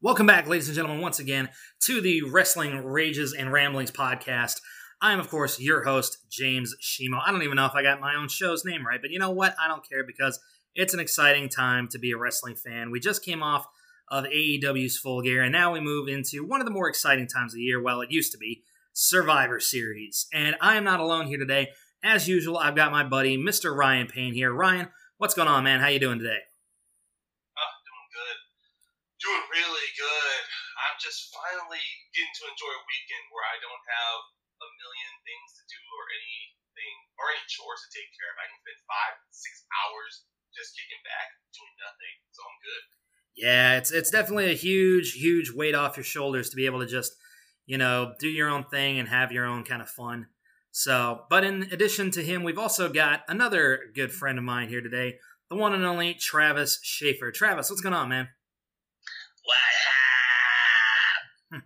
Welcome back, ladies and gentlemen, once again to the Wrestling Rages and Ramblings podcast. I am, of course, your host, James Shimo. I don't even know if I got my own show's name right, but you know what? I don't care because it's an exciting time to be a wrestling fan. We just came off of AEW's Full Gear, and now we move into one of the more exciting times of the year. Well, it used to be Survivor Series. And I am not alone here today. As usual, I've got my buddy, Mr. Ryan Payne here. Ryan, what's going on, man? How you doing today? Oh, doing good. Doing really good. I'm just finally getting to enjoy a weekend where I don't have a million things to do or anything or any chores to take care of. I can spend five, six hours just kicking back, doing nothing. So I'm good. Yeah, it's it's definitely a huge, huge weight off your shoulders to be able to just, you know, do your own thing and have your own kind of fun. So, but in addition to him, we've also got another good friend of mine here today, the one and only Travis Schaefer. Travis, what's going on, man?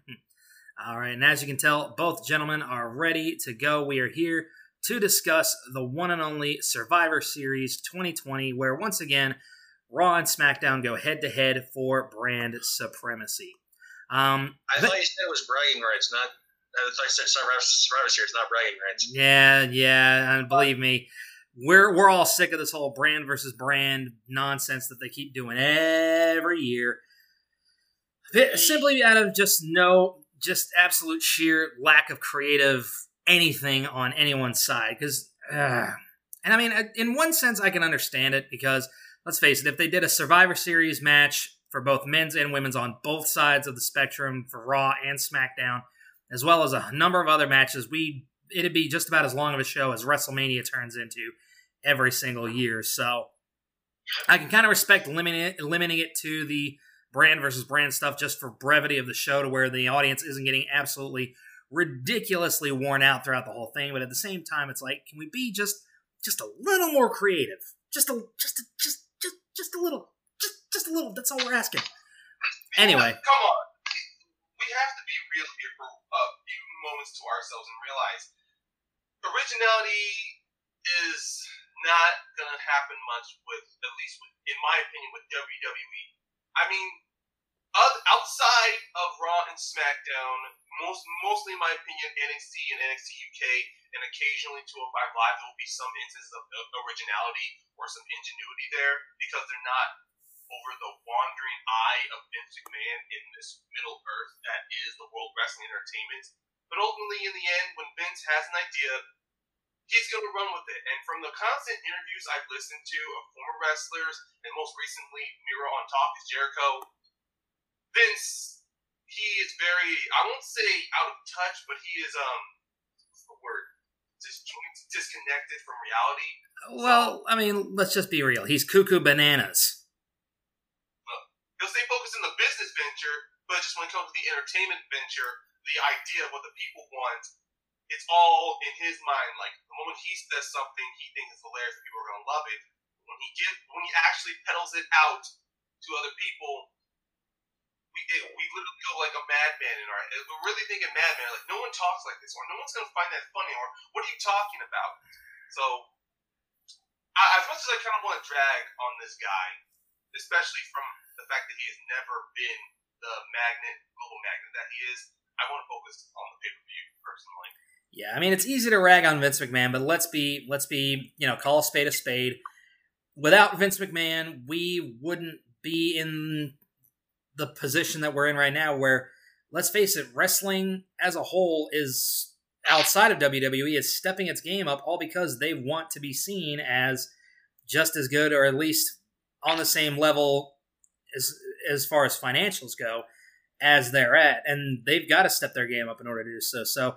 All right, and as you can tell, both gentlemen are ready to go. We are here to discuss the one and only Survivor Series 2020, where once again, Raw and SmackDown go head to head for brand supremacy. Um, I thought you said it was bragging rights, not. I thought you said Survivor, Survivor Series, not bragging rights. Yeah, yeah, and believe me, we're we're all sick of this whole brand versus brand nonsense that they keep doing every year. Simply out of just no, just absolute sheer lack of creative anything on anyone's side. Because, uh, and I mean, in one sense, I can understand it because let's face it, if they did a Survivor Series match for both men's and women's on both sides of the spectrum for Raw and SmackDown, as well as a number of other matches, we it'd be just about as long of a show as WrestleMania turns into every single year. So I can kind of respect limiting it, limiting it to the brand versus brand stuff just for brevity of the show to where the audience isn't getting absolutely ridiculously worn out throughout the whole thing. But at the same time, it's like, can we be just just a little more creative? Just a just a, just just just a little, just just a little. That's all we're asking. Anyway, come on. We have to be real here for a few moments to ourselves and realize originality is not to happen much with, at least with, in my opinion, with WWE. I mean, outside of Raw and SmackDown, most mostly in my opinion, NXT and NXT UK, and occasionally 205 Live, there will be some instances of originality or some ingenuity there because they're not over the wandering eye of Vince McMahon in this Middle Earth that is the World Wrestling Entertainment. But ultimately, in the end, when Vince has an idea, he's going to run with it. And from the constant interviews I've listened to of former wrestlers, and most recently Miro on Talk is Jericho, Vince, he is very, I won't say out of touch, but he is, um, what's the word? Just disconnected from reality. Well, I mean, let's just be real. He's cuckoo bananas. Well, he'll stay focused in the business venture, but just when it comes to the entertainment venture, the idea of what the people want, it's all in his mind. Like the moment he says something, he thinks it's hilarious, people are gonna love it. When he get, when he actually peddles it out to other people, we it, we literally go like a madman in our head. We're really thinking madman. Like no one talks like this, or no one's gonna find that funny, or what are you talking about? So, I, as much as I kind of want to drag on this guy, especially from the fact that he has never been the magnet, global magnet that he is, I want to focus on the pay per view personally. Yeah, I mean it's easy to rag on Vince McMahon, but let's be let's be you know call a spade a spade. Without Vince McMahon, we wouldn't be in the position that we're in right now where let's face it wrestling as a whole is outside of WWE is stepping its game up all because they want to be seen as just as good or at least on the same level as as far as financials go as they're at and they've got to step their game up in order to do so so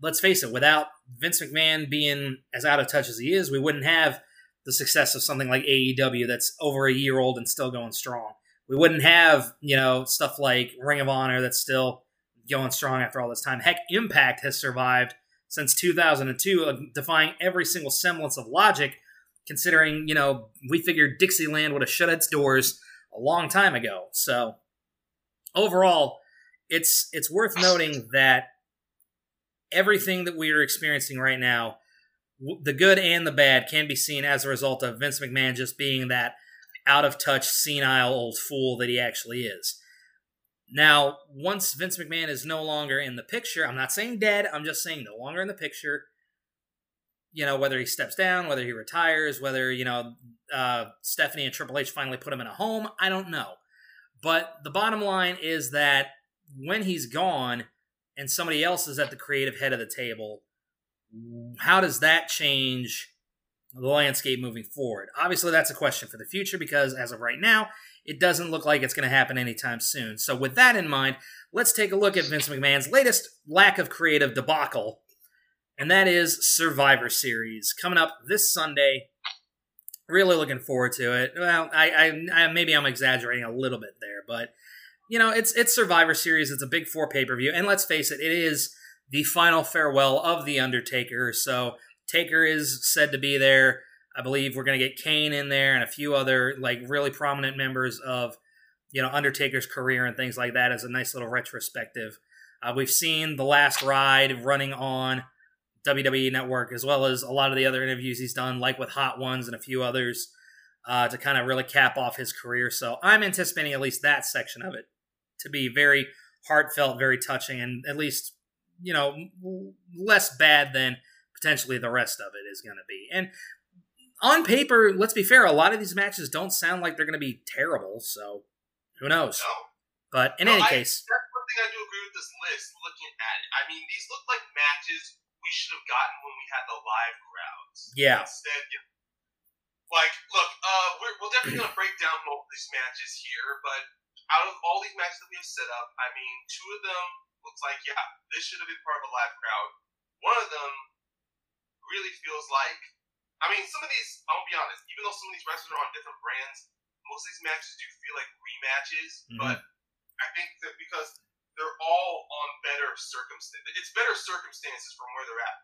let's face it without Vince McMahon being as out of touch as he is we wouldn't have the success of something like AEW that's over a year old and still going strong we wouldn't have you know stuff like Ring of Honor that's still going strong after all this time. Heck, Impact has survived since 2002, uh, defying every single semblance of logic. Considering you know we figured Dixieland would have shut its doors a long time ago. So overall, it's it's worth noting that everything that we are experiencing right now, the good and the bad, can be seen as a result of Vince McMahon just being that out of touch, senile old fool that he actually is. Now, once Vince McMahon is no longer in the picture, I'm not saying dead, I'm just saying no longer in the picture. You know, whether he steps down, whether he retires, whether, you know, uh, Stephanie and Triple H finally put him in a home, I don't know. But the bottom line is that when he's gone and somebody else is at the creative head of the table, how does that change the landscape moving forward? Obviously, that's a question for the future because as of right now, it doesn't look like it's going to happen anytime soon. So, with that in mind, let's take a look at Vince McMahon's latest lack of creative debacle, and that is Survivor Series coming up this Sunday. Really looking forward to it. Well, I, I, I maybe I'm exaggerating a little bit there, but you know, it's it's Survivor Series. It's a big four pay per view, and let's face it, it is the final farewell of the Undertaker. So Taker is said to be there. I believe we're going to get Kane in there and a few other like really prominent members of you know Undertaker's career and things like that as a nice little retrospective. Uh, we've seen the last ride running on WWE Network as well as a lot of the other interviews he's done, like with Hot Ones and a few others, uh, to kind of really cap off his career. So I'm anticipating at least that section of it to be very heartfelt, very touching, and at least you know less bad than potentially the rest of it is going to be. And on paper, let's be fair, a lot of these matches don't sound like they're going to be terrible. So who knows? No. But in No, any I- case, That's one thing I do agree with this list. Looking at it, I mean, these look like matches we should have gotten when we had the live crowds. yeah, Instead, you like, look, uh, we're, we're definitely gonna break down most of these matches here, but out of all these matches that we have set up, I mean, two of them looks like yeah, this should have been part of a live crowd. One of them really feels like, I mean, some of these, I'll be honest, even though some of these wrestlers are on different brands, most of these matches do feel like rematches, Mhm. but I think that because they're all on better circumstances, it's better circumstances from where they're at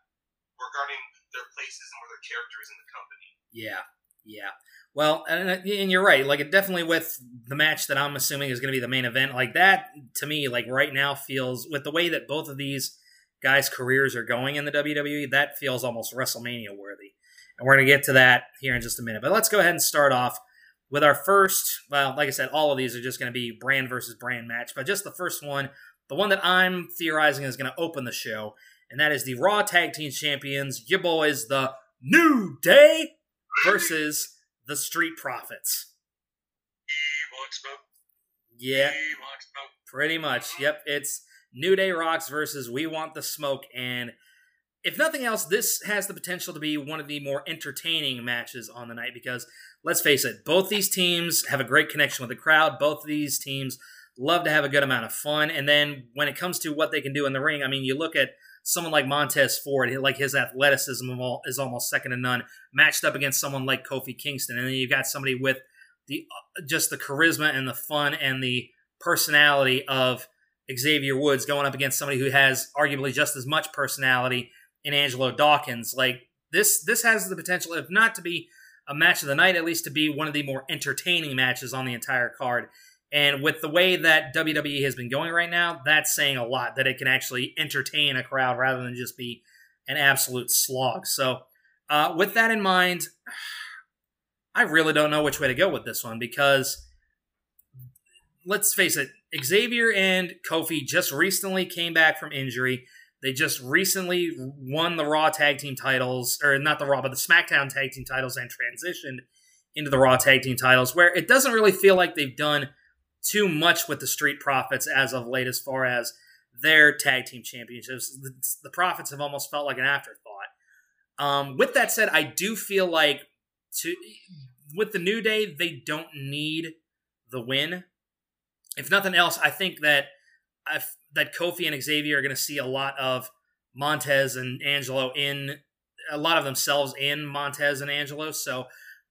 regarding their places and where their characters in the company. yeah, yeah. Well, and, and you're right. Like, it definitely with the match that I'm assuming is going to be the main event, like that to me, like right now feels with the way that both of these guys' careers are going in the WWE, that feels almost WrestleMania worthy. And we're going to get to that here in just a minute. But let's go ahead and start off with our first. Well, like I said, all of these are just going to be brand versus brand match, but just the first one, the one that I'm theorizing is going to open the show, and that is the Raw Tag Team Champions, your boys, the New Day versus the Street Profits. Yeah, pretty much. Yep, it's New Day Rocks versus We Want the Smoke, and if nothing else, this has the potential to be one of the more entertaining matches on the night because let's face it, both these teams have a great connection with the crowd. Both of these teams love to have a good amount of fun, and then when it comes to what they can do in the ring, I mean, you look at someone like Montez Ford, like his athleticism is almost second to none, matched up against someone like Kofi Kingston, and then you've got somebody with the uh, just the charisma and the fun and the personality of Xavier Woods going up against somebody who has arguably just as much personality in Angelo Dawkins. Like this, this has the potential, if not to be a match of the night, at least to be one of the more entertaining matches on the entire card. And with the way that WWE has been going right now, that's saying a lot that it can actually entertain a crowd rather than just be an absolute slog. So, uh, with that in mind, I really don't know which way to go with this one because let's face it, Xavier and Kofi just recently came back from injury. They just recently won the Raw Tag Team titles, or not the Raw, but the SmackDown Tag Team titles and transitioned into the Raw Tag Team titles, where it doesn't really feel like they've done too much with the Street Profits as of late, as far as their tag team championships. The, the Profits have almost felt like an afterthought. Um, with that said, I do feel like to with the New Day, they don't need the win. If nothing else, I think that I, that Kofi and Xavier are going to see a lot of Montez and Angelo in a lot of themselves in Montez and Angelo. So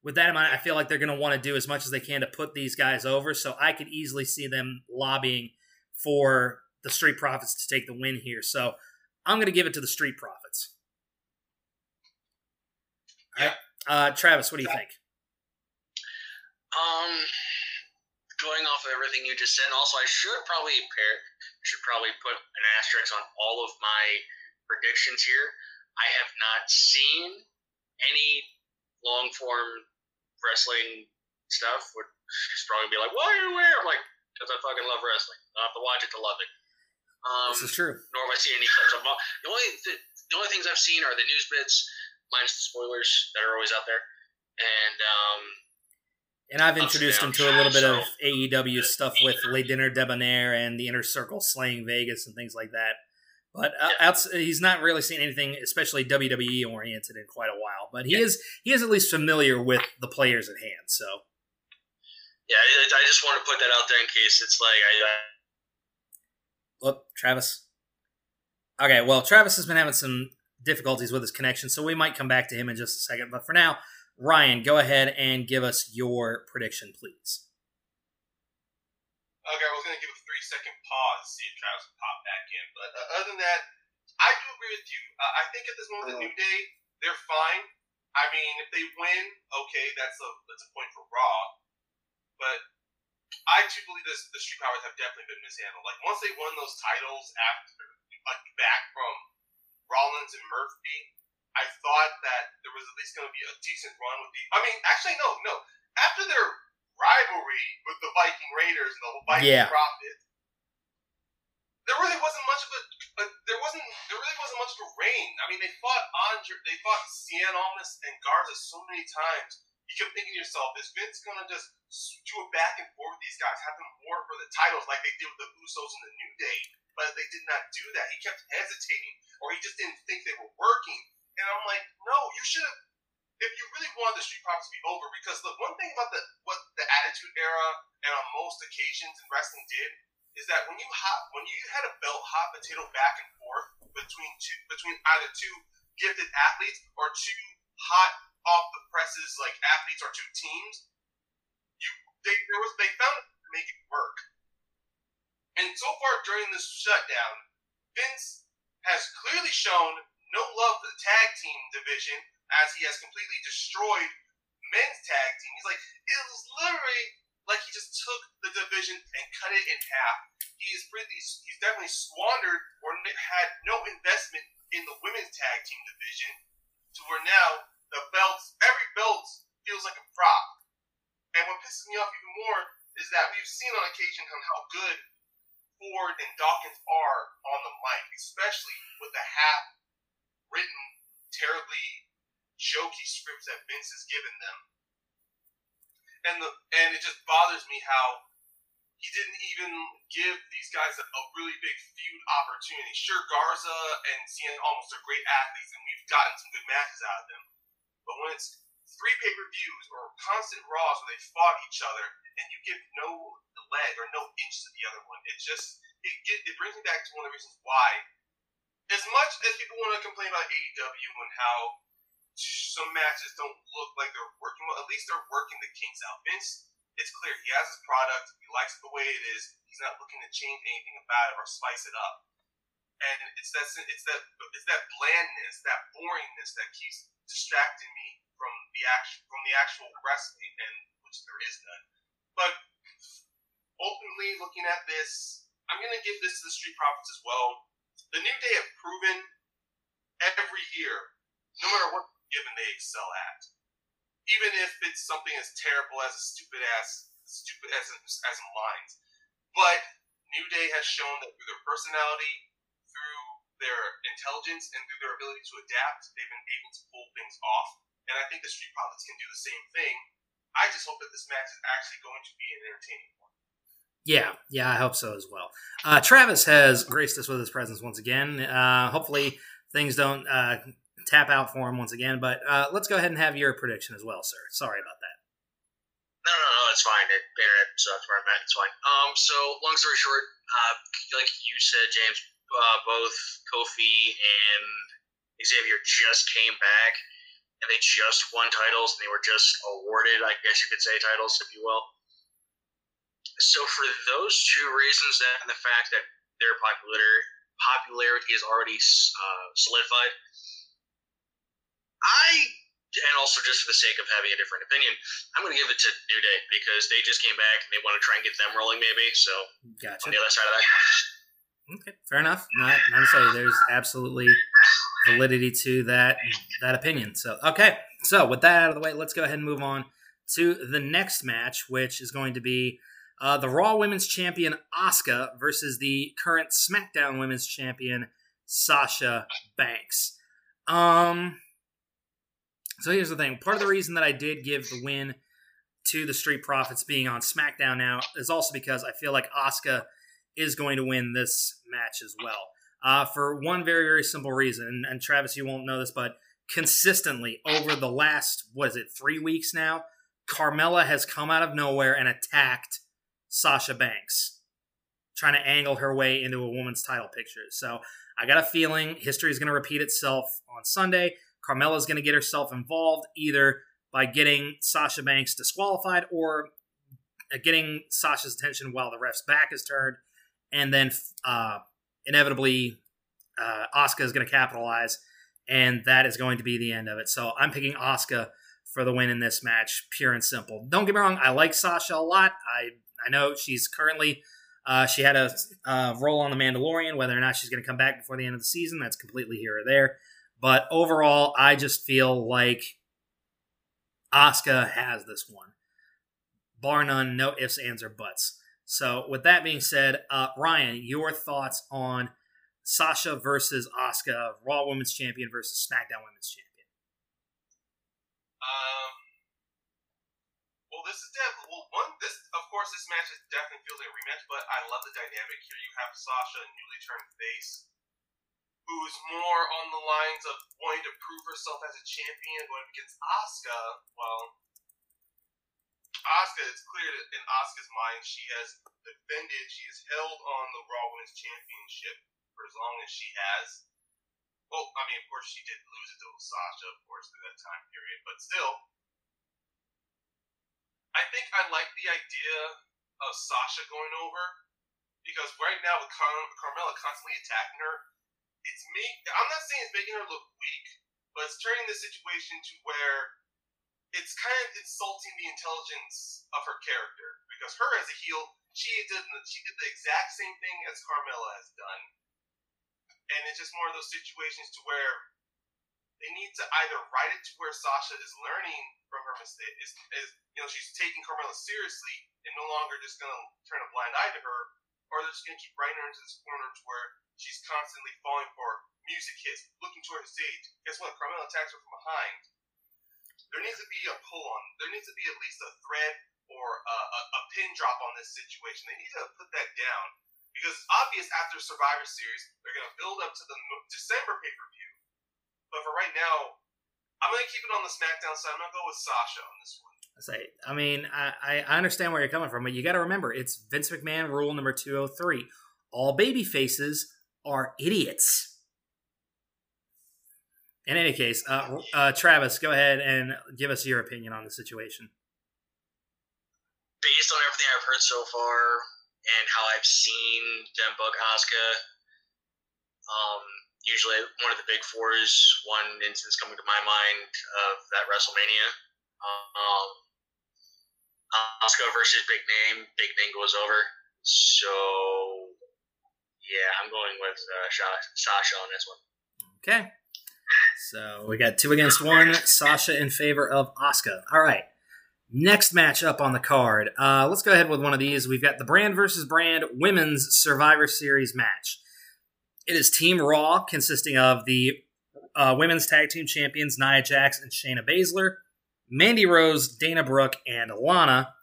with that in mind, I feel like they're going to want to do as much as they can to put these guys over. So I could easily see them lobbying for the Street Profits to take the win here. So I'm going to give it to the Street Profits. Right. Uh, Travis, what do you think? Um, going off of everything you just said, and also I should probably pair, should probably put an asterisk on all of my predictions here. I have not seen any long form wrestling stuff would she's probably be like, "Why are you here?" I'm like, "Because I fucking love wrestling. I have to watch it to love it." Um, this is true. nor have I seen any clips. of the only the, the only things I've seen are the news bits, minus the spoilers that are always out there, and um, And I've introduced him to a little bit of AEW stuff with Le Dinner Debonair and the Inner Circle slaying Vegas and things like that. But uh, Yeah. he's not really seen anything, especially WWE oriented, in quite a while. But he Yeah. is he is at least familiar with the players at hand. So yeah, I, just want to put that out there in case it's like I, I Whoop, Travis. Okay, well, Travis has been having some difficulties with his connection, so we might come back to him in just a second. But for now, Ryan, go ahead and give us your prediction, please. Okay, I was going to give a three second pause to see if Travis would pop back in. But uh, other than that, I do agree with you. Uh, I think at this moment, the New Day, they're fine. I mean, if they win, okay, that's a that's a point for Raw. But I do believe this the Street Powers have definitely been mishandled. Like once they won those titles after like back from Rollins and Murphy, I thought that there was at least going to be a decent run with the. I mean, actually, no, no. After their rivalry with the Viking Raiders and the Viking Yeah. Profit, there really wasn't much of a, a there wasn't there really wasn't much of a reign. I mean, they fought Andrade, they fought Cien Almas and Garza so many times. You kept thinking to yourself, is Vince gonna just do a back and forth with these guys, have them war for the titles like they did with the Usos in the New Day? But they did not do that. He kept hesitating, or he just didn't think they were working. And I'm like, no, you should have. If you really wanted the Street Profits to be over, because the one thing about the what the Attitude Era and on most occasions in wrestling did is that when you hot when you had a belt hot potato back and forth between two between either two gifted athletes or two hot off the presses like athletes or two teams, you they there was they found to make it work. And so far during this shutdown, Vince has clearly shown no love for the tag team division as he has completely destroyed men's tag team. He's like, it was literally like he just took the division and cut it in half. He's really, he's definitely squandered or had no investment in the women's tag team division to where now the belts, every belt feels like a prop. And what pisses me off even more is that we've seen on occasion how good Ford and Dawkins are on the mic, especially with the half written, terribly jokey scripts that Vince has given them. And the and it just bothers me how he didn't even give these guys a, a really big feud opportunity. Sure, Garza and Cien Almas are great athletes, and we've gotten some good matches out of them. But when it's three pay per views or constant Raws where they fought each other, and you give no leg or no inch to the other one, it just it it brings me back to one of the reasons why. As much as people want to complain about AEW and how some matches don't look like they're working well, at least they're working the kinks out. Vince, it's clear he has his product, he likes it the way it is. He's not looking to change anything about it or spice it up. And it's that it's that it's that blandness, that boringness that keeps distracting me from the actual from the actual wrestling, and which there is none. But ultimately, looking at this, I'm gonna give this to the Street Profits as well. The New Day have proven every year, no matter what given they excel at. Even if it's something as terrible as a stupid ass, stupid as as in lines. But New Day has shown that through their personality, through their intelligence, and through their ability to adapt, they've been able to pull things off. And I think the Street Profits can do the same thing. I just hope that this match is actually going to be an entertaining. Yeah, yeah, I hope so as well. Uh, Travis has graced us with his presence once again. Uh, hopefully, things don't uh, tap out for him once again. But uh, let's go ahead and have your prediction as well, sir. Sorry about that. No, no, no, it's fine. It, internet sucks where I'm at. It's fine. Um, so long story short, uh, like you said, James, uh, both Kofi and Xavier just came back, and they just won titles, and they were just awarded, I guess you could say, titles, if you will. So for those two reasons, that and the fact that their popularity popularity is already uh, solidified, I and also just for the sake of having a different opinion, I'm going to give it to New Day because they just came back and they want to try and get them rolling, maybe. So Gotcha. on the other side of that, Okay, fair enough. Not, to say there's absolutely validity to that that opinion. So okay, so with that out of the way, let's go ahead and move on to the next match, which is going to be uh, the Raw Women's Champion Asuka versus the current SmackDown Women's Champion Sasha Banks. Um, so here's the thing. Part of the reason that I did give the win to the Street Profits being on SmackDown now is also because I feel like Asuka is going to win this match as well. Uh, for one very, very simple reason. And, and Travis, you won't know this, but consistently over the last, what is it, three weeks now, Carmella has come out of nowhere and attacked Sasha Banks, trying to angle her way into a woman's title picture. So I got a feeling history is going to repeat itself on Sunday. Carmella's going to get herself involved either by getting Sasha Banks disqualified or getting Sasha's attention while the ref's back is turned, and then uh, inevitably uh, is going to capitalize, and that is going to be the end of it. So I'm picking Asuka for the win in this match, pure and simple. Don't get me wrong, I like Sasha a lot. I I know she's currently uh, she had a uh, role on The Mandalorian. Whether or not she's going to come back before the end of the season, that's completely here or there. But overall, I just feel like Asuka has this one, bar none, no ifs, ands, or buts. So, with that being said, uh, Ryan, your thoughts on Sasha versus Asuka, Raw Women's Champion versus SmackDown Women's Champion? Um. Well, this is definitely well. One, this of course, this match is definitely feels like a rematch, but I love the dynamic here. You have Sasha, newly turned face, who's more on the lines of wanting to prove herself as a champion, going against Asuka. Well, Asuka, it's clear that in Asuka's mind, she has defended, she has held on the Raw Women's Championship for as long as she has. Well, I mean, of course, she did lose it to Sasha, of course, through that time period, but still, I think I like the idea of Sasha going over because right now with Car- Carmella constantly attacking her, it's me. I'm not saying it's making her look weak, but it's turning the situation to where it's kind of insulting the intelligence of her character because her as a heel, she did she did the exact same thing as Carmella has done, and it's just more of those situations to where they need to either write it to where Sasha is learning from her mistake, is, is you know she's taking Carmella seriously and no longer just gonna turn a blind eye to her, or they're just gonna keep writing her into this corner to where she's constantly falling for music hits, looking toward the stage. Guess what? Carmella attacks her from behind there needs to be a pull on. There needs to be at least a thread or a, a, a pin drop on this situation. They need to put that down because it's obvious after Survivor Series they're going to build up to the December pay per view. But for right now, I'm going to keep it on the SmackDown side. I'm going to go with Sasha on this one. I say, I mean, I, I understand where you're coming from, but you got to remember it's Vince McMahon rule number 203. All baby faces are idiots. In any case, uh, uh, Travis, go ahead and give us your opinion on the situation. Based on everything I've heard so far and how I've seen them book Asuka, um, usually one of the big fours, one instance coming to my mind of that WrestleMania. Um, Asuka versus Big Name, Big Name goes over. So, yeah, I'm going with uh, Sasha on this one. Okay. So we got two against one. Sasha in favor of Asuka. All right. Next match up on the card. Uh, let's go ahead with one of these. We've got the Brand versus Brand Women's Survivor Series match. It is Team Raw, consisting of the uh, Women's Tag Team Champions Nia Jax and Shayna Baszler, Mandy Rose, Dana Brooke, and Lana,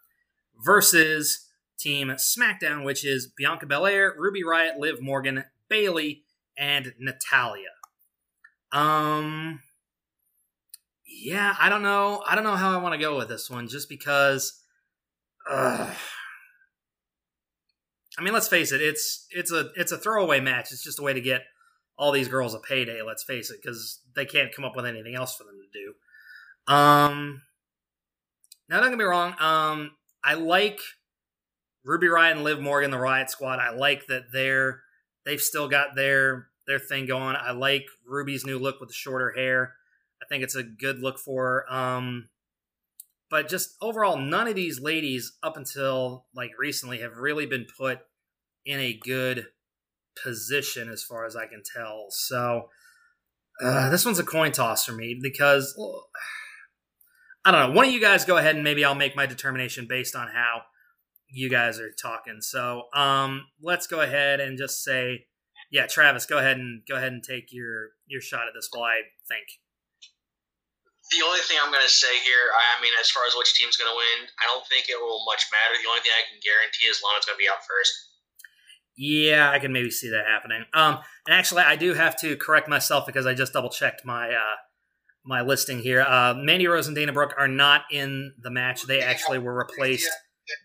versus Team SmackDown, which is Bianca Belair, Ruby Riott, Liv Morgan, Bayley, and Natalya. Um, yeah, I don't know. I don't know how I want to go with this one, just because. Uh, I mean, let's face it. It's it's a it's a throwaway match. It's just a way to get all these girls a payday. Let's face it, because they can't come up with anything else for them to do. Um, now don't get me wrong. Um, I like Ruby Riott and Liv Morgan, the Riott Squad. I like that they're they've still got their their thing going. I like Ruby's new look with the shorter hair. I think it's a good look for her. Um, but just overall, none of these ladies up until like recently have really been put in a good position as far as I can tell. So uh, this one's a coin toss for me because I don't know. One of you guys go ahead and maybe I'll make my determination based on how you guys are talking. So, um, let's go ahead and just say, yeah, Travis, go ahead and go ahead and take your your shot at this while I think. The only thing I'm going to say here, I mean, as far as which team's going to win, I don't think it will much matter. The only thing I can guarantee is Lana's going to be out first. Yeah, I can maybe see that happening. Um, and actually, I do have to correct myself because I just double checked my uh, my listing here. Uh, Mandy Rose and Dana Brooke are not in the match. They actually were replaced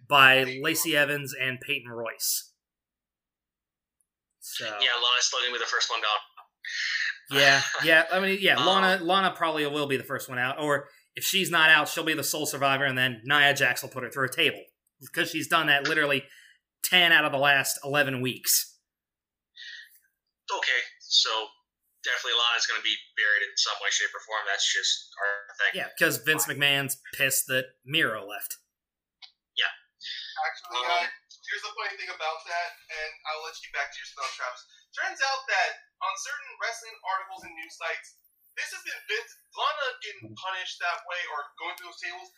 by Lacey Evans and Peyton Royce. So Yeah, Lana's still going to be the first one gone. yeah, yeah. I mean, yeah. Um, Lana, Lana probably will be the first one out, or if she's not out, she'll be the sole survivor, and then Nia Jax will put her through a table because she's done that literally ten out of the last eleven weeks. Okay, so definitely Lana's going to be buried in some way, shape, or form. That's just our thing. Yeah, because Vince McMahon's pissed that Miro left. Yeah. Actually, Um, uh, here's the funny thing about that, and I'll let you back to your spell, Travis. Turns out that on certain wrestling articles and news sites, this has been Vince Lana getting punished that way or going through those tables.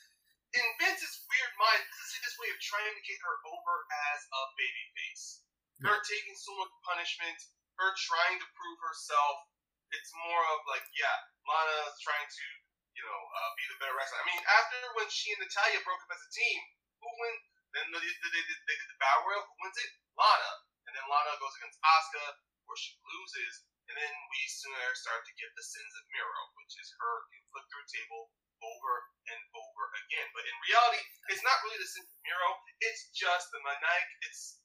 In Vince's weird mind, this is his way of trying to get her over as a babyface. Her taking so much punishment, her trying to prove herself. It's more of like, yeah, Lana's trying to, you know, uh, be the better wrestler. I mean, after when she and Natalya broke up as a team, who win? Then they, they, they, did- they did the battle royal. Who wins it? Lana. And then Lana goes against Asuka, where she loses. And then we sooner start to get the sins of Miro, which is her getting through table over and over again. But in reality, it's not really the sins of Miro. It's just the maniac. It's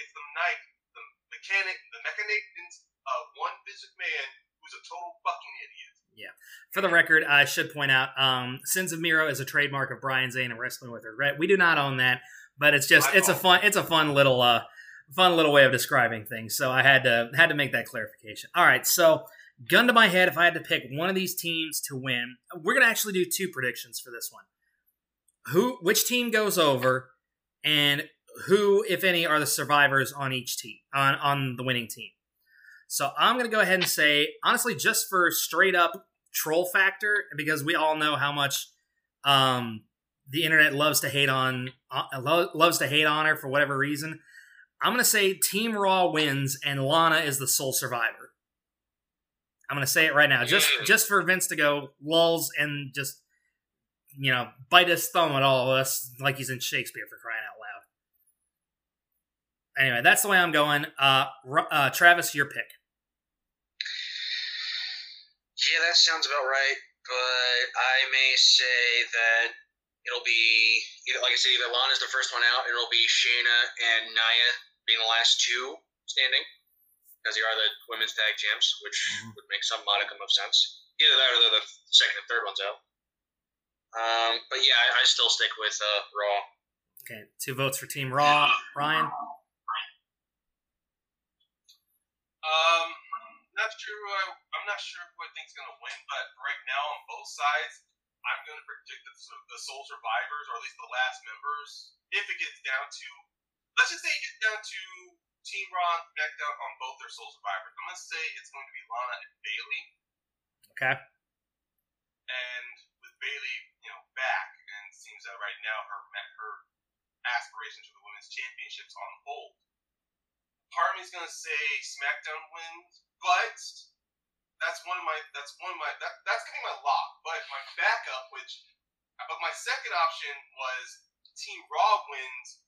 it's the maniac, the mechanic, the mechanics of one Vince man who's a total fucking idiot. Yeah. For the record, I should point out, um, Sins of Miro is a trademark of Brian Zane and Wrestling with Regret. We do not own that, but it's just My it's a fun it's a fun little uh fun little way of describing things. So I had to had to make that clarification. All right, so gun to my head, if I had to pick one of these teams to win, we're gonna actually do two predictions for this one. Who which team goes over, and who, if any, are the survivors on each team on on the winning team. So I'm gonna go ahead and say, honestly, just for straight up troll factor, because we all know how much um, the internet loves to hate on uh, lo- loves to hate on her for whatever reason. I'm gonna say Team Raw wins and Lana is the sole survivor. I'm gonna say it right now, just Mm. just for Vince to go lulls and just you know bite his thumb at all of us like he's in Shakespeare for crying out loud. Anyway, that's the way I'm going. Uh, uh, Travis, your pick. Yeah, that sounds about right. But I may say that it'll be either, like I said, either Lana's the first one out, and it'll be Shayna and Nia being the last two standing, because they are the women's tag champs, which Mhm. would make some modicum of sense. Either that or they're the second and third ones out. Um, but yeah, I, I still stick with uh, Raw. Okay, two votes for Team Raw. Ryan. Um, not sure. Who I, I'm not sure who I think's gonna win, but right now on both sides, I'm gonna predict that the, the sole survivors, or at least the last members, if it gets down to, let's just say it gets down to Team Raw and SmackDown on both their sole survivors. I'm gonna say it's going to be Lana and Bayley, Okay. and with Bayley, you know, back, and it seems that right now her her aspirations for the women's championships on hold. Part of me's gonna say SmackDown wins, but that's one of my that's one of my that, that's gonna be my lock. But my backup, which but my second option was Team Raw wins,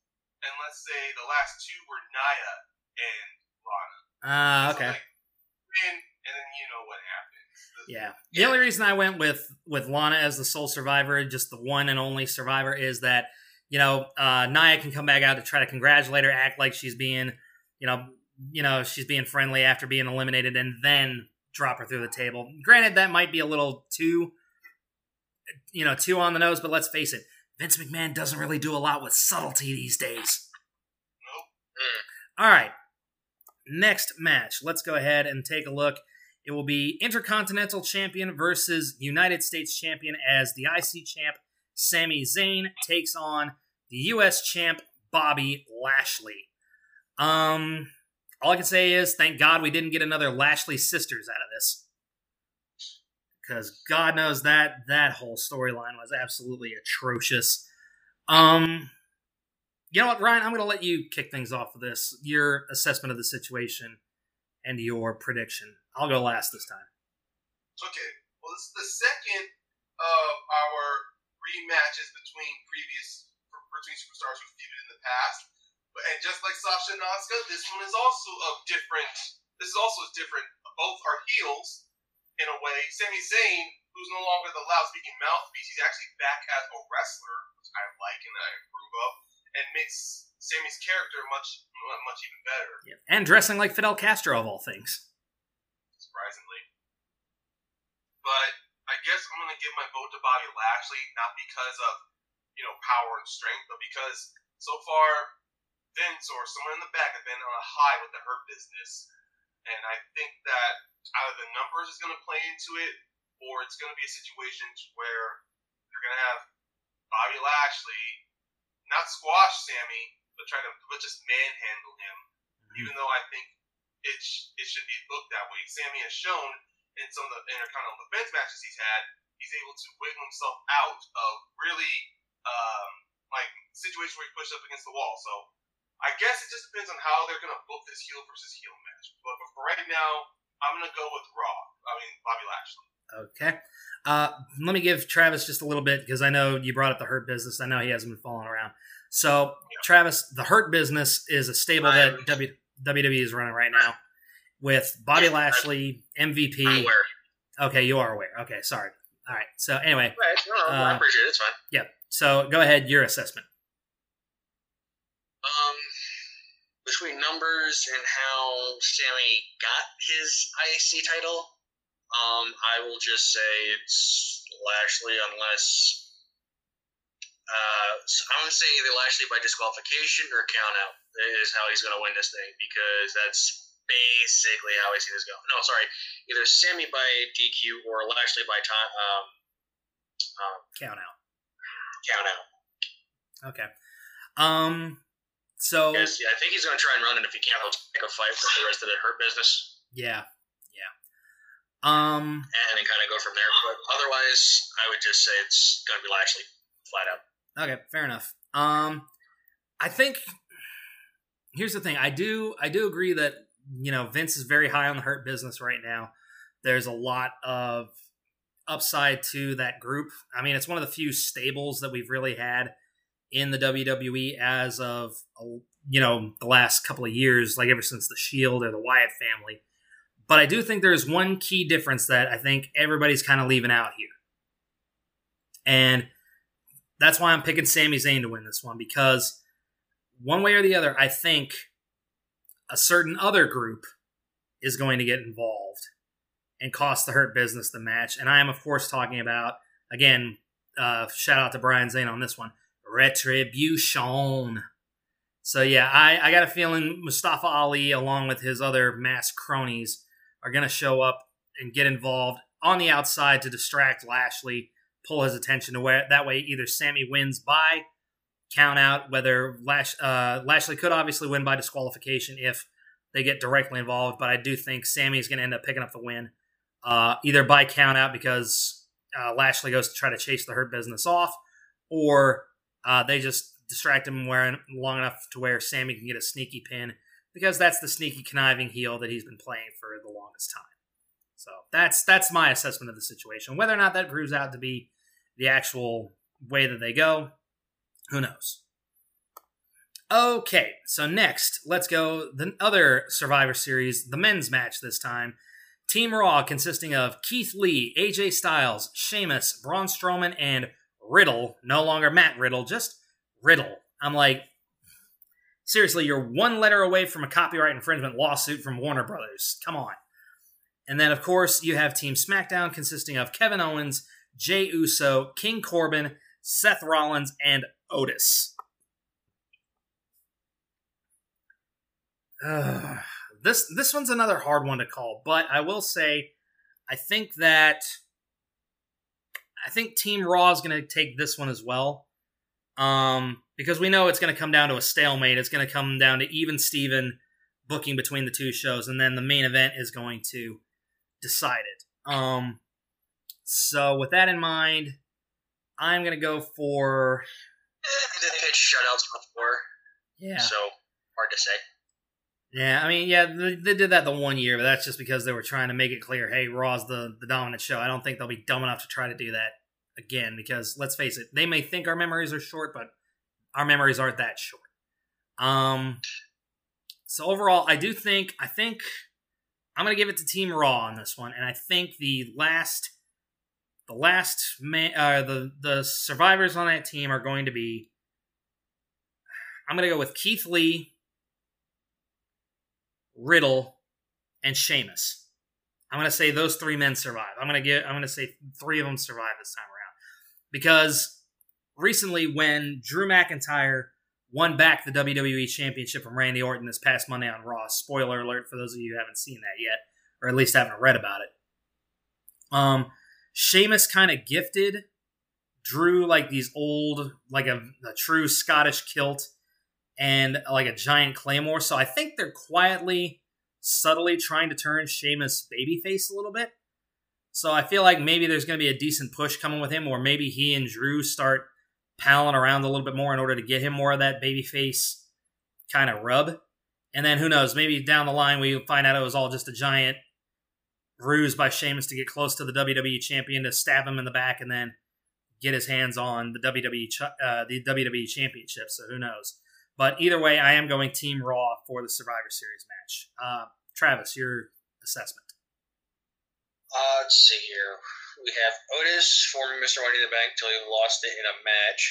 and let's say the last two were Nia and Lana. Uh, So, okay. like, win, and then you know what happens. The- Yeah. The only reason I went with with Lana as the sole survivor, just the one and only survivor, is that you know uh, Nia can come back out to try to congratulate her, act like she's being, you know, you know she's being friendly after being eliminated, and then drop her through the table. Granted, that might be a little too, you know, too on the nose, but let's face it, Vince McMahon doesn't really do a lot with subtlety these days. Nope. Mm. All right. Next match. Let's go ahead and take a look. It will be Intercontinental Champion versus United States Champion as the IC champ Sami Zayn takes on the US champ Bobby Lashley. Um all I can say is thank God we didn't get another Lashley sisters out of this. Because God knows that that whole storyline was absolutely atrocious. Um, you know what, Ryan? I'm going to let you kick things off with this. Your assessment of the situation and your prediction. I'll go last this time. Okay. Well, this is the second of our rematches between previous between superstars who feuded in the past. And just like Sasha and Asuka, this one is also of different. This is also different. Both are heels in a way. Sami Zayn, who's no longer the loud speaking mouthpiece, he's actually back as a wrestler, which I like and I approve of, and makes Sami's character much much even better. Yeah. And dressing like Fidel Castro of all things. Surprisingly. But I guess I'm gonna give my vote to Bobby Lashley, not because of, you know, power and strength, but because so far Vince or someone in the back have been on a high with the Hurt business. And I think that either the numbers is gonna play into it, or it's gonna be a situation where they're gonna have Bobby Lashley not squash Sami, but try to but just manhandle him. Mm-hmm. Even though I think it sh- it should be booked that way. Sami has shown in some of the Intercontinental Defense matches he's had, he's able to wiggle himself out of really um, like situations where he pushed up against the wall. So I guess it just depends on how they're gonna book this heel versus heel match. But, but for right now, I'm gonna go with Raw. I mean Bobby Lashley. Okay. Uh, let me give Travis just a little bit because I know you brought up the Hurt Business. I know he hasn't been following around. So, yeah. Travis, the Hurt Business is a stable I'm, that w, WWE is running right now with Bobby yeah, Lashley, MVP. I'm aware. Okay, you are aware. Okay, sorry. All right. So anyway, right, no, uh, I appreciate it. It's fine. Yeah. So go ahead, your assessment. Um, between numbers and how Sami got his IC title, um, I will just say it's Lashley, unless uh, I'm gonna say either Lashley by disqualification or count out is how he's gonna win this thing because that's basically how I see this go. No, sorry, either Sami by DQ or Lashley by time um, um, count out. Count out. Okay. Um. So yeah, I think he's gonna try and run it if he can't. He'll take a fight for the rest of the hurt business. Yeah, yeah. Um, and then kind of go from there. But otherwise, I would just say it's going to be Lashley, flat out. Okay, fair enough. Um, I think here's the thing. I do I do agree that you know Vince is very high on the Hurt business right now. There's a lot of upside to that group. I mean, it's one of the few stables that we've really had in the WWE as of you know the last couple of years, like ever since the Shield or the Wyatt family. But I do think there's one key difference that I think everybody's kind of leaving out here. And that's why I'm picking Sami Zayn to win this one because one way or the other, I think a certain other group is going to get involved and cost the Hurt Business the match. And I am, of course, talking about, again, uh, shout out to Brian Zane on this one Retribution. So, yeah, I, I got a feeling Mustafa Ali, along with his other mass cronies, are going to show up and get involved on the outside to distract Lashley, pull his attention away. That way, either Sami wins by count out, whether Lash, uh, Lashley could obviously win by disqualification if they get directly involved, but I do think Sami is going to end up picking up the win, uh, either by count out because uh, Lashley goes to try to chase the Hurt Business off, or uh, they just distract him wearing long enough to where Sami can get a sneaky pin because that's the sneaky conniving heel that he's been playing for the longest time. So that's that's my assessment of the situation. Whether or not that proves out to be the actual way that they go, who knows? Okay, so next, let's go the other Survivor Series, the men's match this time. Team Raw consisting of Keith Lee, AJ Styles, Sheamus, Braun Strowman, and Riddle. No longer Matt Riddle, just Riddle. I'm like, seriously, you're one letter away from a copyright infringement lawsuit from Warner Brothers. Come on. And then, of course, you have Team SmackDown consisting of Kevin Owens, Jey Uso, King Corbin, Seth Rollins, and Otis. This this one's another hard one to call, but I will say, I think that I think Team Raw is going to take this one as well. Um, because we know it's going to come down to a stalemate. It's going to come down to even Steven booking between the two shows, and then the main event is going to decide it. Um, So with that in mind, I'm gonna go for didn't shutouts before, yeah. so hard to say. Yeah, I mean, yeah, they, did that the one year, but that's just because they were trying to make it clear, hey, Raw's the the dominant show. I don't think they'll be dumb enough to try to do that again because let's face it, they may think our memories are short, but our memories aren't that short. Um, so overall, I do think I think I'm gonna give it to Team Raw on this one, and I think the last the last man, uh, the the survivors on that team are going to be. I'm gonna go with Keith Lee, Riddle, and Sheamus. I'm gonna say those three men survive. I'm gonna get. I'm gonna say three of them survive this time around because recently when Drew McIntyre won back the WWE Championship from Randy Orton this past Monday on Raw. Spoiler alert for those of you who haven't seen that yet, or at least haven't read about it. Um, Sheamus kind of gifted Drew like these old, like a, a true Scottish kilt and like a giant claymore. So I think they're quietly, subtly trying to turn Sheamus babyface a little bit. So I feel like maybe there's going to be a decent push coming with him, or maybe he and Drew start palling around a little bit more in order to get him more of that babyface kind of rub. And then who knows, maybe down the line we find out it was all just a giant ruse by Sheamus to get close to the WWE champion to stab him in the back and then get his hands on the WWE uh, the WWE championship. So who knows? But either way, I am going Team Raw for the Survivor Series match. Uh, Travis, your assessment. Uh, let's see here. We have Otis, former Mr. Money in the Bank, till he lost it in a match.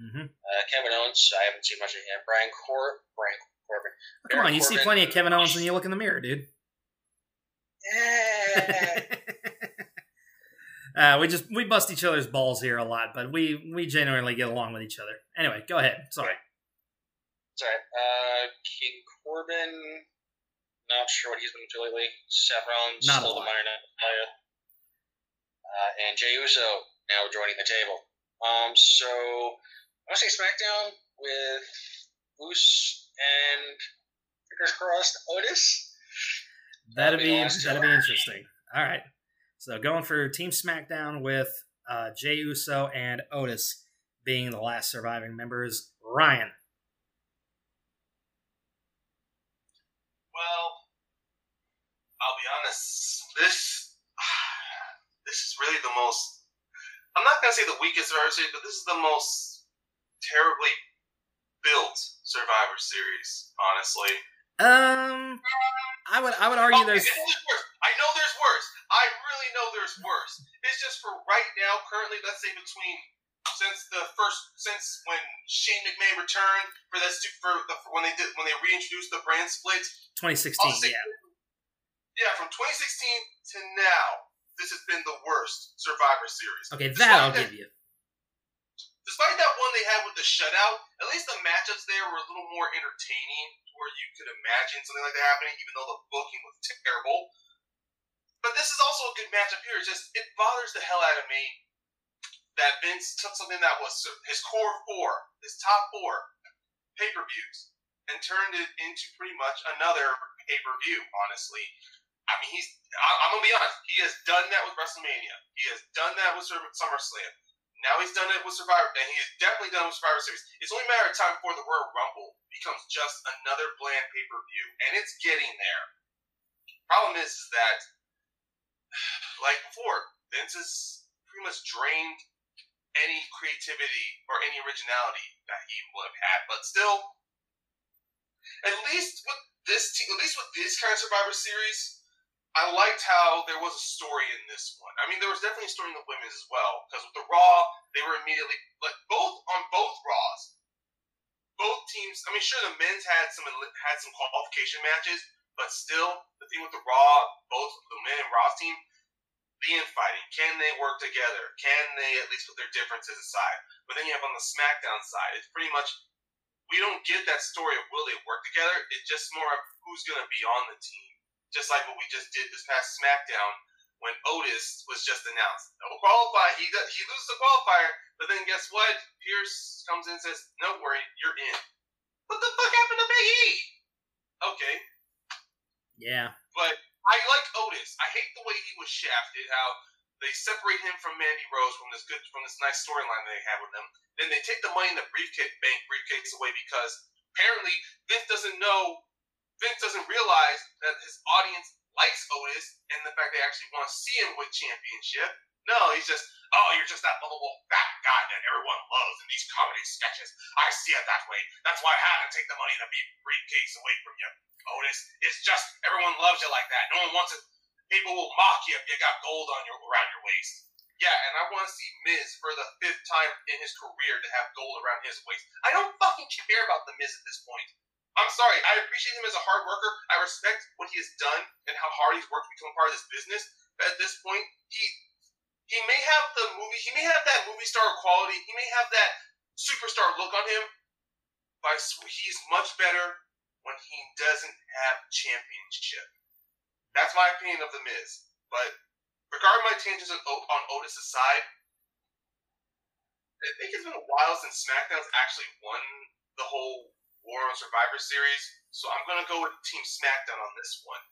Mm-hmm. Uh, Kevin Owens, I haven't seen much of him. Brian Cor Baron Corbin. Oh, come on, you see plenty of Kevin Owens when you look in the mirror, dude. Yeah. uh, we just we bust each other's balls here a lot, but we we genuinely get along with each other. Anyway, go ahead. Sorry. Sorry. Uh, King Corbin. Not sure what he's been up to lately. Seth Rollins, Not still the minor Natalia. Uh, and Jey Uso now joining the table. Um, so I want to say SmackDown with Moose and fingers crossed Otis. That'd be that'd be interesting. All right. So going for Team SmackDown with uh, Jey Uso and Otis being the last surviving members. Ryan. Well, I'll be honest. This this is really the most. I'm not gonna say the weakest Survivor Series, but this is the most terribly built Survivor Series. Honestly, Um, I would I would argue Oh, there's worse. I know there's worse. I really know there's worse. It's just for right now, currently, let's say between since the first since when Shane McMahon returned for that for the for when they did when they reintroduced the brand split. 2016. Say- Yeah. Yeah, from 2016 to now, this has been the worst Survivor Series. Okay, that Despite I'll that- give you. Despite that one they had with the shutout, at least the matchups there were a little more entertaining, where you could imagine something like that happening, even though the booking was terrible. But this is also a good matchup here. It's just it bothers the hell out of me that Vince took something that was his core four, his top four pay per views, and turned it into pretty much another pay per view. Honestly, I mean, he's. I, I'm gonna be honest. He has done that with WrestleMania. He has done that with SummerSlam. Now he's done it with Survivor, and he has definitely done it with Survivor Series. It's only a matter of time before the Royal Rumble becomes just another bland pay per view, and it's getting there. Problem is, is that, like before, Vince has pretty much drained any creativity or any originality that he would have had. But still, at least with this at least with this kind of Survivor Series, I liked how there was a story in this one. I mean, there was definitely a story in the women's as well. Because with the Raw, they were immediately like both on both Raws. Both teams. I mean, sure, the men's had some had some qualification matches, but still, the thing with the Raw, both the men and Raw's team, the infighting. Can they work together? Can they at least put their differences aside? But then you have on the SmackDown side, it's pretty much we don't get that story of will they work together. It's just more of who's going to be on the team just like what we just did this past SmackDown when Otis was just announced. No qualify. He does, he loses the qualifier, but then guess what? Pierce comes in and says, "No worry, you're in." What the fuck happened to Big E? Okay, Yeah. but I like Otis. I hate the way he was shafted. How They separate him from Mandy Rose from this good from this nice storyline they have with them. Then they take the money in the briefcase bank briefcase away because apparently Vince doesn't know Vince doesn't realize that his audience likes Otis and the fact they actually want to see him with championship. No, he's just, oh, you're just that lovable fat guy that everyone loves in these comedy sketches. I see it that way. That's why I had to take the money in the briefcase away from you. Otis, it's just everyone loves you like that. No one wants it. People will mock you if you got gold on your around your waist. Yeah, and I want to see Miz for the fifth time in his career to have gold around his waist. I don't fucking care about the Miz at this point. I'm sorry. I appreciate him as a hard worker. I respect what he has done and how hard he's worked to become part of this business. But at this point, he he may have the movie, he may have that movie star quality, he may have that superstar look on him, but he's much better when he doesn't have championship. That's my opinion of the Miz. But regarding my tangents on, on Otis aside, I think it's been a while since SmackDown's actually won the whole War on Survivor Series, so I'm gonna go with Team SmackDown on this one.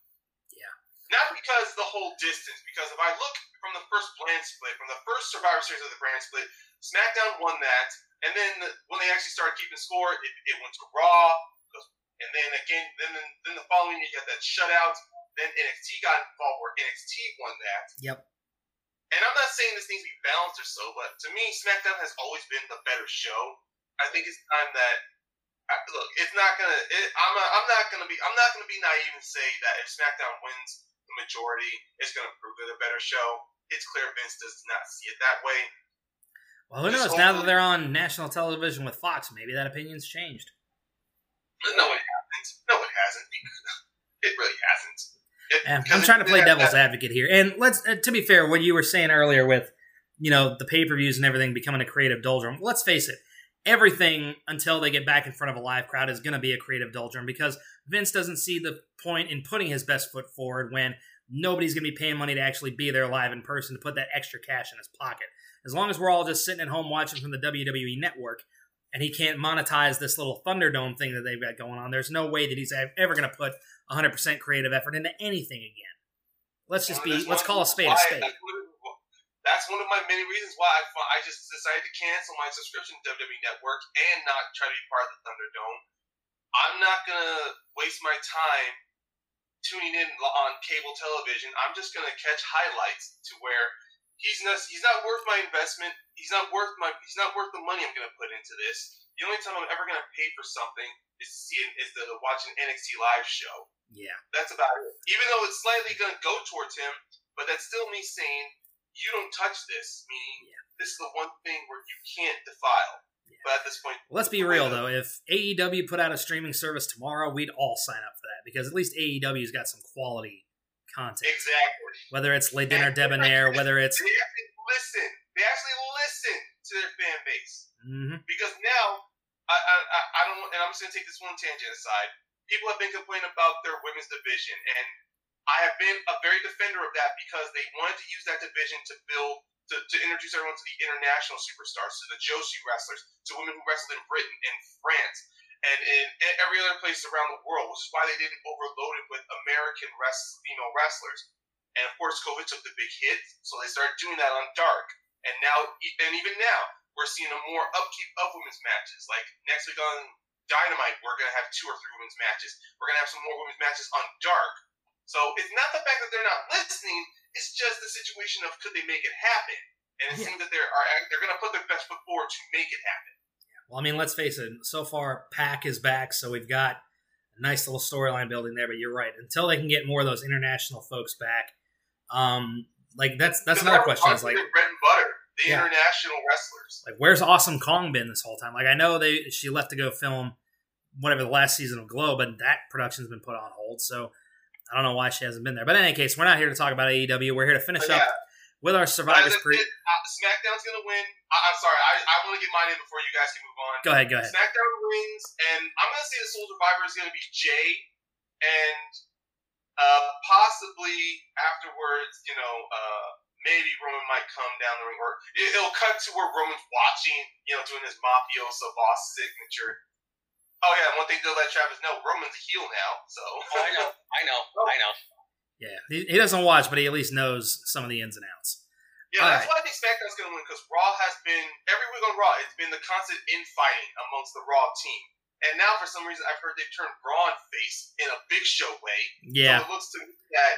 Yeah. Not because the whole distance, because if I look from the first brand split, from the first Survivor Series of the brand split, SmackDown won that, and then when they actually started keeping score, it, it went to Raw, and then again, then then the following year you got that shutout. Then NXT got involved where NXT won that. Yep. And I'm not saying this needs to be balanced or so, but to me, SmackDown has always been the better show. I think it's time that look. It's not gonna. It, I'm. A, I'm not gonna be. I'm not gonna be naive and say that if SmackDown wins the majority, it's going to prove it a better show. It's clear Vince does not see it that way. Well, who knows? Now that they're on national television with Fox, maybe that opinion's changed. No, it hasn't. No, it hasn't. It really hasn't. It, I'm trying to play devil's that. advocate here, and let's. Uh, to be fair, what you were saying earlier with, you know, the pay per views and everything becoming a creative doldrum. Let's face it, everything until they get back in front of a live crowd is going to be a creative doldrum because Vince doesn't see the point in putting his best foot forward when nobody's going to be paying money to actually be there live in person to put that extra cash in his pocket. As long as we're all just sitting at home watching from the WWE network and he can't monetize this little Thunderdome thing that they've got going on, there's no way that he's ever going to put 100% creative effort into anything again. Let's just be, let's call a spade a spade. That's one of my many reasons why I, I just decided to cancel my subscription to WWE Network and not try to be part of the Thunderdome. I'm not going to waste my time tuning in on cable television, I'm just gonna catch highlights to where he's not he's not worth my investment. He's not worth my he's not worth the money I'm gonna put into this. The only time I'm ever gonna pay for something is to see is to watch an NXT live show. Yeah, that's about it. Even though it's slightly gonna go towards him, but that's still me saying you don't touch this. Meaning yeah. this is the one thing where you can't defile. But at this point, let's be real though. If AEW put out a streaming service tomorrow, we'd all sign up for that because at least AEW's got some quality content. Exactly. Whether it's Le Dinner Debonair, whether it's they actually listen, they actually listen to their fan base mm-hmm. because now I, I I don't and I'm just gonna take this one tangent aside. People have been complaining about their women's division, and I have been a very defender of that because they wanted to use that division to build to, to introduce everyone to the international superstars, to the Joshi wrestlers, to women who wrestled in Britain and France and in, every other place around the world, which is why they didn't overload it with American rest, female wrestlers. And of course, COVID took the big hit, so they started doing that on Dark. And now, and even now, we're seeing a more upkeep of women's matches. Like next week on Dynamite, we're gonna have two or three women's matches. We're gonna have some more women's matches on Dark. So it's not the fact that they're not listening; it's just the situation of could they make it happen? And it yeah. seems that they're are, they're going to put their best foot forward to make it happen. Well, I mean, let's face it. So far, Pac is back, so we've got a nice little storyline building there. But you're right. Until they can get more of those international folks back, um, like that's that's another question. Is like bread and butter, the yeah. international wrestlers. Like, where's Awesome Kong been this whole time? Like, I know they she left to go film whatever the last season of Glow, but that production's been put on hold. So I don't know why she hasn't been there. But in any case, we're not here to talk about AEW. We're here to finish yeah. up with our Survivors pre. Uh, SmackDown's going to win. I, am sorry. I, I want to get mine in before you guys can move on. Go ahead. Go ahead. SmackDown wins, and I'm going to say the sole survivor is going to be Jey, and uh, possibly afterwards, you know, uh, maybe Roman might come down the ring, or it'll cut to where Roman's watching, you know, doing his mafioso boss signature Oh yeah, one thing to let Travis know, Roman's a heel now, so. oh, I know, I know, I know. Yeah, he, he doesn't watch, but he at least knows some of the ins and outs. Yeah, All that's right. why I think SmackDown's going to win because Raw has been every week on Raw. It's been the constant infighting amongst the Raw team, and now for some reason I've heard they've turned Braun face in a Big Show way. Yeah, so it looks to me that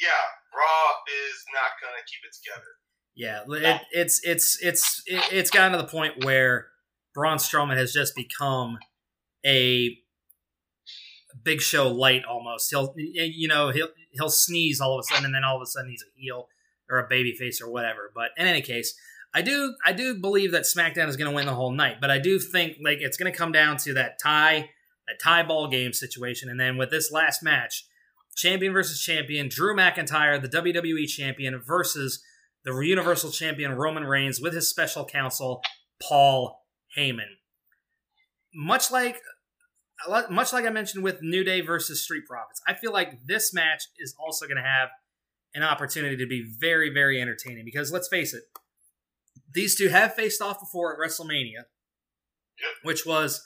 yeah, Raw is not going to keep it together. Yeah, it, it's it's it's it's gotten to the point where Braun Strowman has just become a Big Show light almost. He'll you know he'll he'll sneeze all of a sudden, and then all of a sudden he's a heel or a baby face or whatever. But in any case, I do I do believe that SmackDown is going to win the whole night, but I do think like it's going to come down to that tie that tie ball game situation, and then with this last match, champion versus champion, Drew McIntyre, the WWE champion versus the Universal Champion Roman Reigns with his special counsel Paul Heyman. Much like much like I mentioned with New Day versus Street Profits, I feel like this match is also going to have an opportunity to be very, very entertaining because let's face it, these two have faced off before at WrestleMania, which was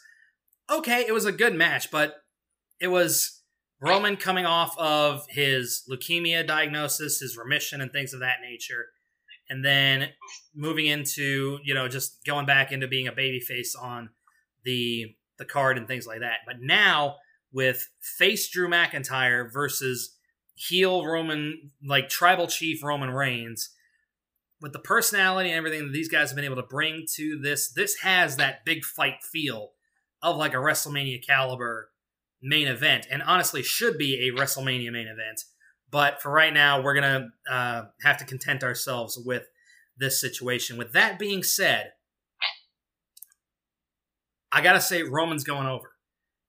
okay. It was a good match, but it was Roman coming off of his leukemia diagnosis, his remission, and things of that nature, and then moving into you know just going back into being a babyface on the the card and things like that. But now with face Drew McIntyre versus heel Roman, like tribal chief Roman Reigns, with the personality and everything that these guys have been able to bring to this, this has that big fight feel of like a WrestleMania caliber main event, and honestly should be a WrestleMania main event. But for right now, we're gonna uh, have to content ourselves with this situation. With that being said, I gotta say Roman's going over.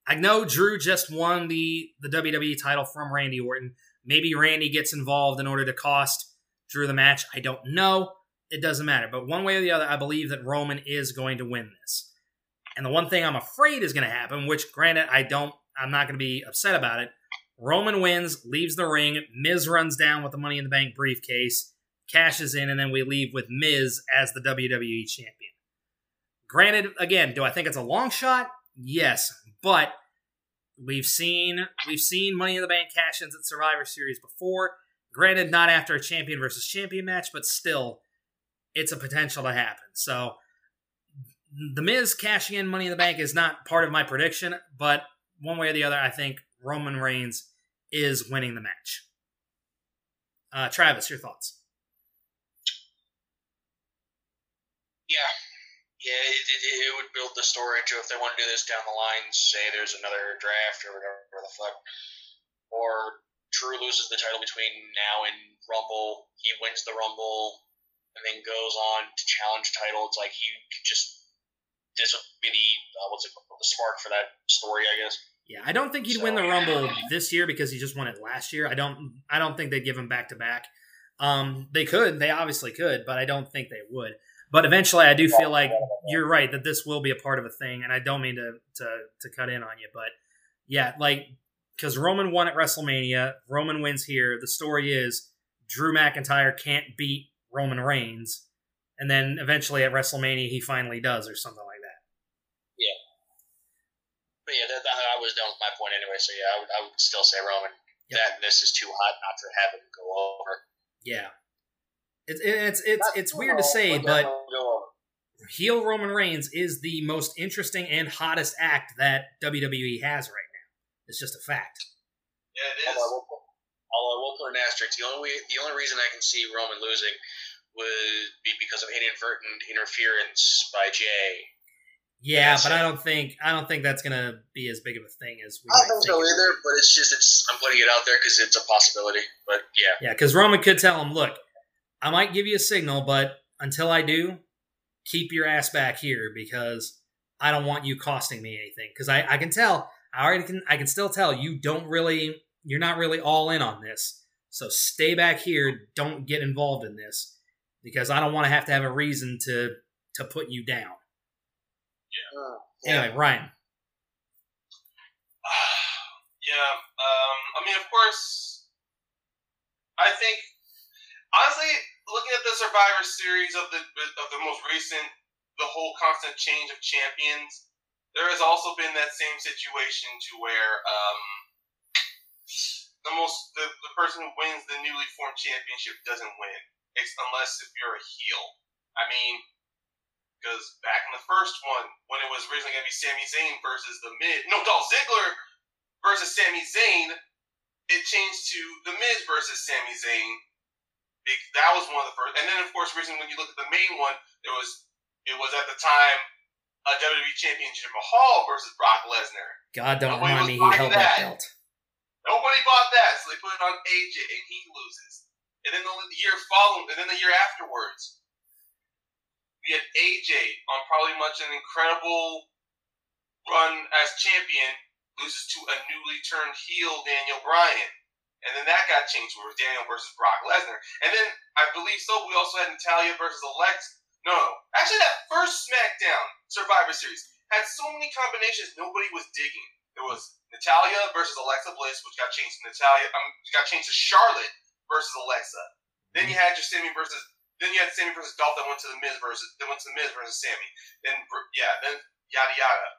I know Drew just won the the WWE title from Randy Orton, Maybe Randy gets involved in order to cost Drew the match. I don't know. It doesn't matter. But one way or the other, I believe that Roman is going to win this. And the one thing I'm afraid is going to happen, which granted I don't, I'm not going to be upset about it. Roman wins, leaves the ring. Miz runs down with the Money in the Bank briefcase, cashes in, and then we leave with Miz as the WWE champion. Granted, again, do I think it's a long shot? Yes, but We've seen we've seen Money in the Bank cash-ins at Survivor Series before. Granted, not after a champion versus champion match, but still, it's a potential to happen. So, the Miz cashing in Money in the Bank is not part of my prediction, but one way or the other, I think Roman Reigns is winning the match. Uh, Travis, your thoughts? Yeah, yeah, it, it, it, would build the story to if they want to do this down the line, say there's another draft or whatever the fuck, or Drew loses the title between now and Rumble, he wins the Rumble, and then goes on to challenge title. It's like he could just this would be the uh, what's it called, the spark for that story, I guess. Yeah, I don't think he'd so, win the Rumble this year because he just won it last year. I don't I don't think they'd give him back to back. Um, they could, they obviously could, but I don't think they would. But eventually, I do feel like you're right that this will be a part of a thing, and I don't mean to to to cut in on you, but yeah, like because Roman won at WrestleMania, Roman wins here. The story is Drew McIntyre can't beat Roman Reigns, and then eventually at WrestleMania he finally does, or something like that. Yeah, but yeah, that, I was done with my point anyway. So yeah, I would, I would still say Roman. Yep. That this is too hot not to have him go over. Yeah, it's it's it's it's weird to say, but heel Roman Reigns is the most interesting and hottest act that WWE has right now. It's just a fact. Yeah, it is. Although, although I will put an asterisk. The only the only reason I can see Roman losing would be because of inadvertent interference by Jey. Yeah, but I don't think I don't think that's gonna be as big of a thing as we. I don't think so either, but it's just it's I'm putting it out there because it's a possibility. But yeah, yeah, because Roman could tell him, "Look, I might give you a signal, but until I do, keep your ass back here because I don't want you costing me anything. Because I, I can tell, I already can, I can still tell you don't really, you're not really all in on this. So stay back here. Don't get involved in this because I don't want to have to have a reason to to put you down. Yeah. Anyway, Ryan. yeah. Um, I mean, of course, I think honestly, looking at the Survivor Series of the of the most recent, the whole constant change of champions, there has also been that same situation to where um, the most the, the person who wins the newly formed championship doesn't win, unless if you're a heel. I mean, because back in the first one, when it was originally going to be Sami Zayn versus the Miz, no, Dolph Ziggler versus Sami Zayn, it changed to the Miz versus Sami Zayn. That was one of the first, and then of course, originally when you look at the main one, there was it was at the time a WWE Champion Jinder Mahal versus Brock Lesnar. God, don't Nobody remind me he held that. that belt. Nobody bought that, so they put it on AJ, and he loses. And then the year following, and then the year afterwards, we had AJ on probably much an incredible run as champion, loses to a newly turned heel Daniel Bryan. And then that got changed where it Daniel versus Brock Lesnar. And then I believe so, we also had Natalya versus Alexa. No, no. Actually, that first SmackDown Survivor Series had so many combinations nobody was digging. There was Natalya versus Alexa Bliss, which got changed to Natalya. Um, got changed to Charlotte versus Alexa. Then you had just Sami versus. Then you had Sami versus Dolph that went to the Miz versus. Then went to the Miz versus Sami. Then yeah, then yada yada.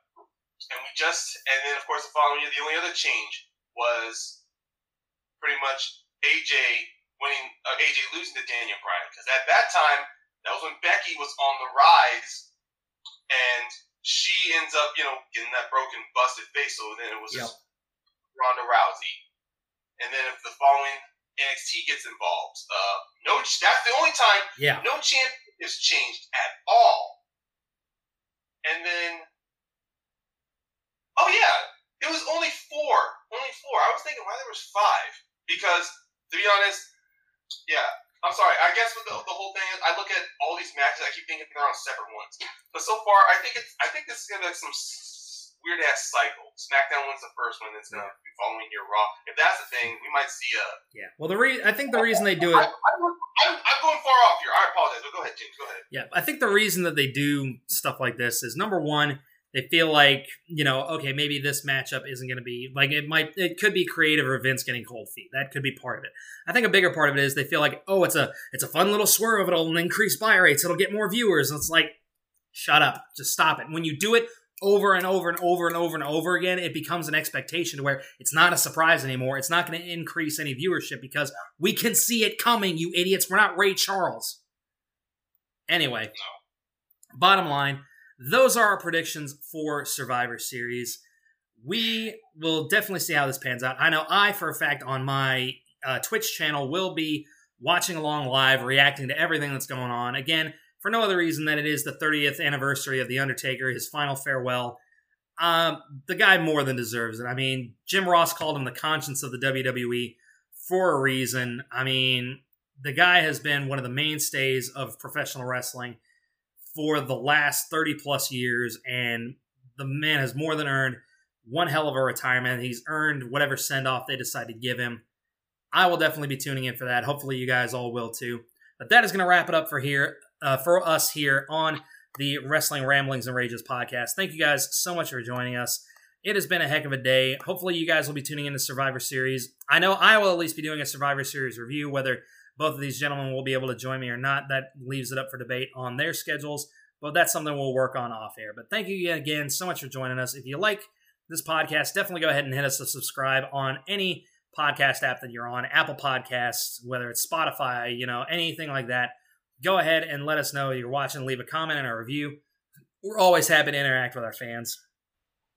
And we just and then of course the following year the only other change was pretty much AJ winning uh, AJ losing to Daniel Bryan because at that time that was when Becky was on the rise, and she ends up, you know, getting that broken, busted face. So then it was yep. Ronda Rousey, and then if the following NXT gets involved, uh, no, that's the only time. Yeah. No champ is changed at all. And then, oh yeah, it was only four, only four. I was thinking why there was five because to be honest, yeah, I'm sorry. I guess with the, the whole thing is, I look at all these matches. I keep thinking they're on separate ones. But so far, I think it's. I think this is gonna be some weird ass cycle. SmackDown wins the first one, it's gonna be following year Raw. If that's the thing, we might see a. Yeah. Well, the re- I think the reason they do it. I, am going far off here. I apologize, but go ahead, James. Go ahead. Yeah, I think the reason that they do stuff like this is number one they feel like you know okay maybe this matchup isn't going to be like it might it could be creative or Vince getting cold feet. That could be part of it. I think a bigger part of it is they feel like oh it's a it's a fun little swerve it'll increase buy rates it'll get more viewers. And it's like shut up. Just stop it. When you do it over and over and over and over and over again it becomes an expectation to where it's not a surprise anymore. It's not going to increase any viewership because we can see it coming you idiots. We're not Ray Charles. Anyway bottom line those are our predictions for Survivor Series. We will definitely see how this pans out. I know I, for a fact, on my uh, Twitch channel, will be watching along live, reacting to everything that's going on. Again, for no other reason than it is the 30th anniversary of The Undertaker, his final farewell. Um, the guy more than deserves it. I mean, Jim Ross called him the conscience of the WWE for a reason. I mean, the guy has been one of the mainstays of professional wrestling for the last 30 plus years, and the man has more than earned one hell of a retirement. He's earned whatever send off they decide to give him. I will definitely be tuning in for that. Hopefully, you guys all will too. But that is going to wrap it up for here uh, for us here on the Wrestling Ramblings and Rages podcast. Thank you guys so much for joining us. It has been a heck of a day. Hopefully, you guys will be tuning in to Survivor Series. I know I will at least be doing a Survivor Series review, whether both of these gentlemen will be able to join me or not. That leaves it up for debate on their schedules, but that's something we'll work on off air. But thank you again so much for joining us. If you like this podcast, definitely go ahead and hit us to subscribe on any podcast app that you're on, Apple Podcasts, whether it's Spotify, you know, anything like that. Go ahead and let us know you're watching. Leave a comment and a review. We're always happy to interact with our fans.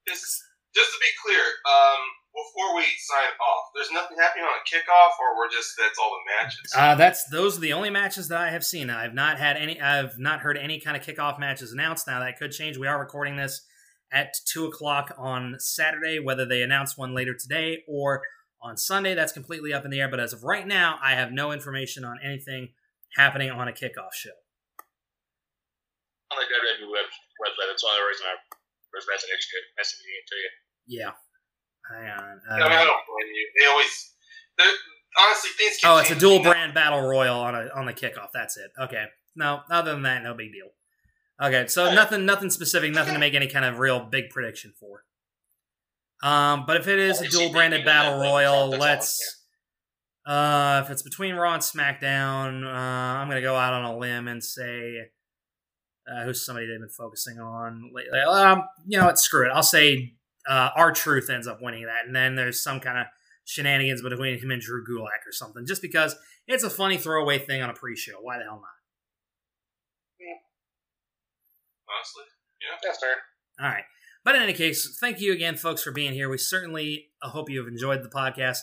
Just, just to be clear, um, before we sign off, there's nothing happening on a kickoff, or we're just that's all the matches. Uh, that's those are the only matches that I have seen. I've not had any. I've not heard any kind of kickoff matches announced. Now that could change. We are recording this at two o'clock on Saturday. Whether they announce one later today or on Sunday, that's completely up in the air. But as of right now, I have no information on anything happening on a kickoff show. On the WWE website, that's the only reason I was messaging to you. Yeah. Hang on. Uh, no, I don't blame you. They always, honestly, things. oh, it's a dual brand battle royal on a on the kickoff. That's it. Okay. No, other than that, no big deal. Okay, so right. nothing, nothing specific, nothing to make any kind of real big prediction for. Um, but if it is a dual branded battle royal, let's. Uh, if it's between Raw and SmackDown, uh, I'm gonna go out on a limb and say uh, who's somebody they've been focusing on lately. Um, you know what? Screw it. I'll say uh, R-Truth ends up winning that, and then there's some kind of shenanigans between him and Drew Gulak or something, just because it's a funny throwaway thing on a pre-show. Why the hell not? Honestly, yeah. That's fair. All right. But in any case, thank you again, folks, for being here. We certainly hope you have enjoyed the podcast.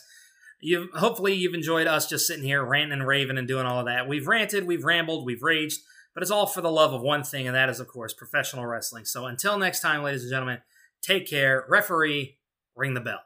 You hopefully you've enjoyed us just sitting here ranting and raving and doing all of that. We've ranted, we've rambled, we've raged, but it's all for the love of one thing, and that is, of course, professional wrestling. So until next time, ladies and gentlemen, take care. Referee, ring the bell.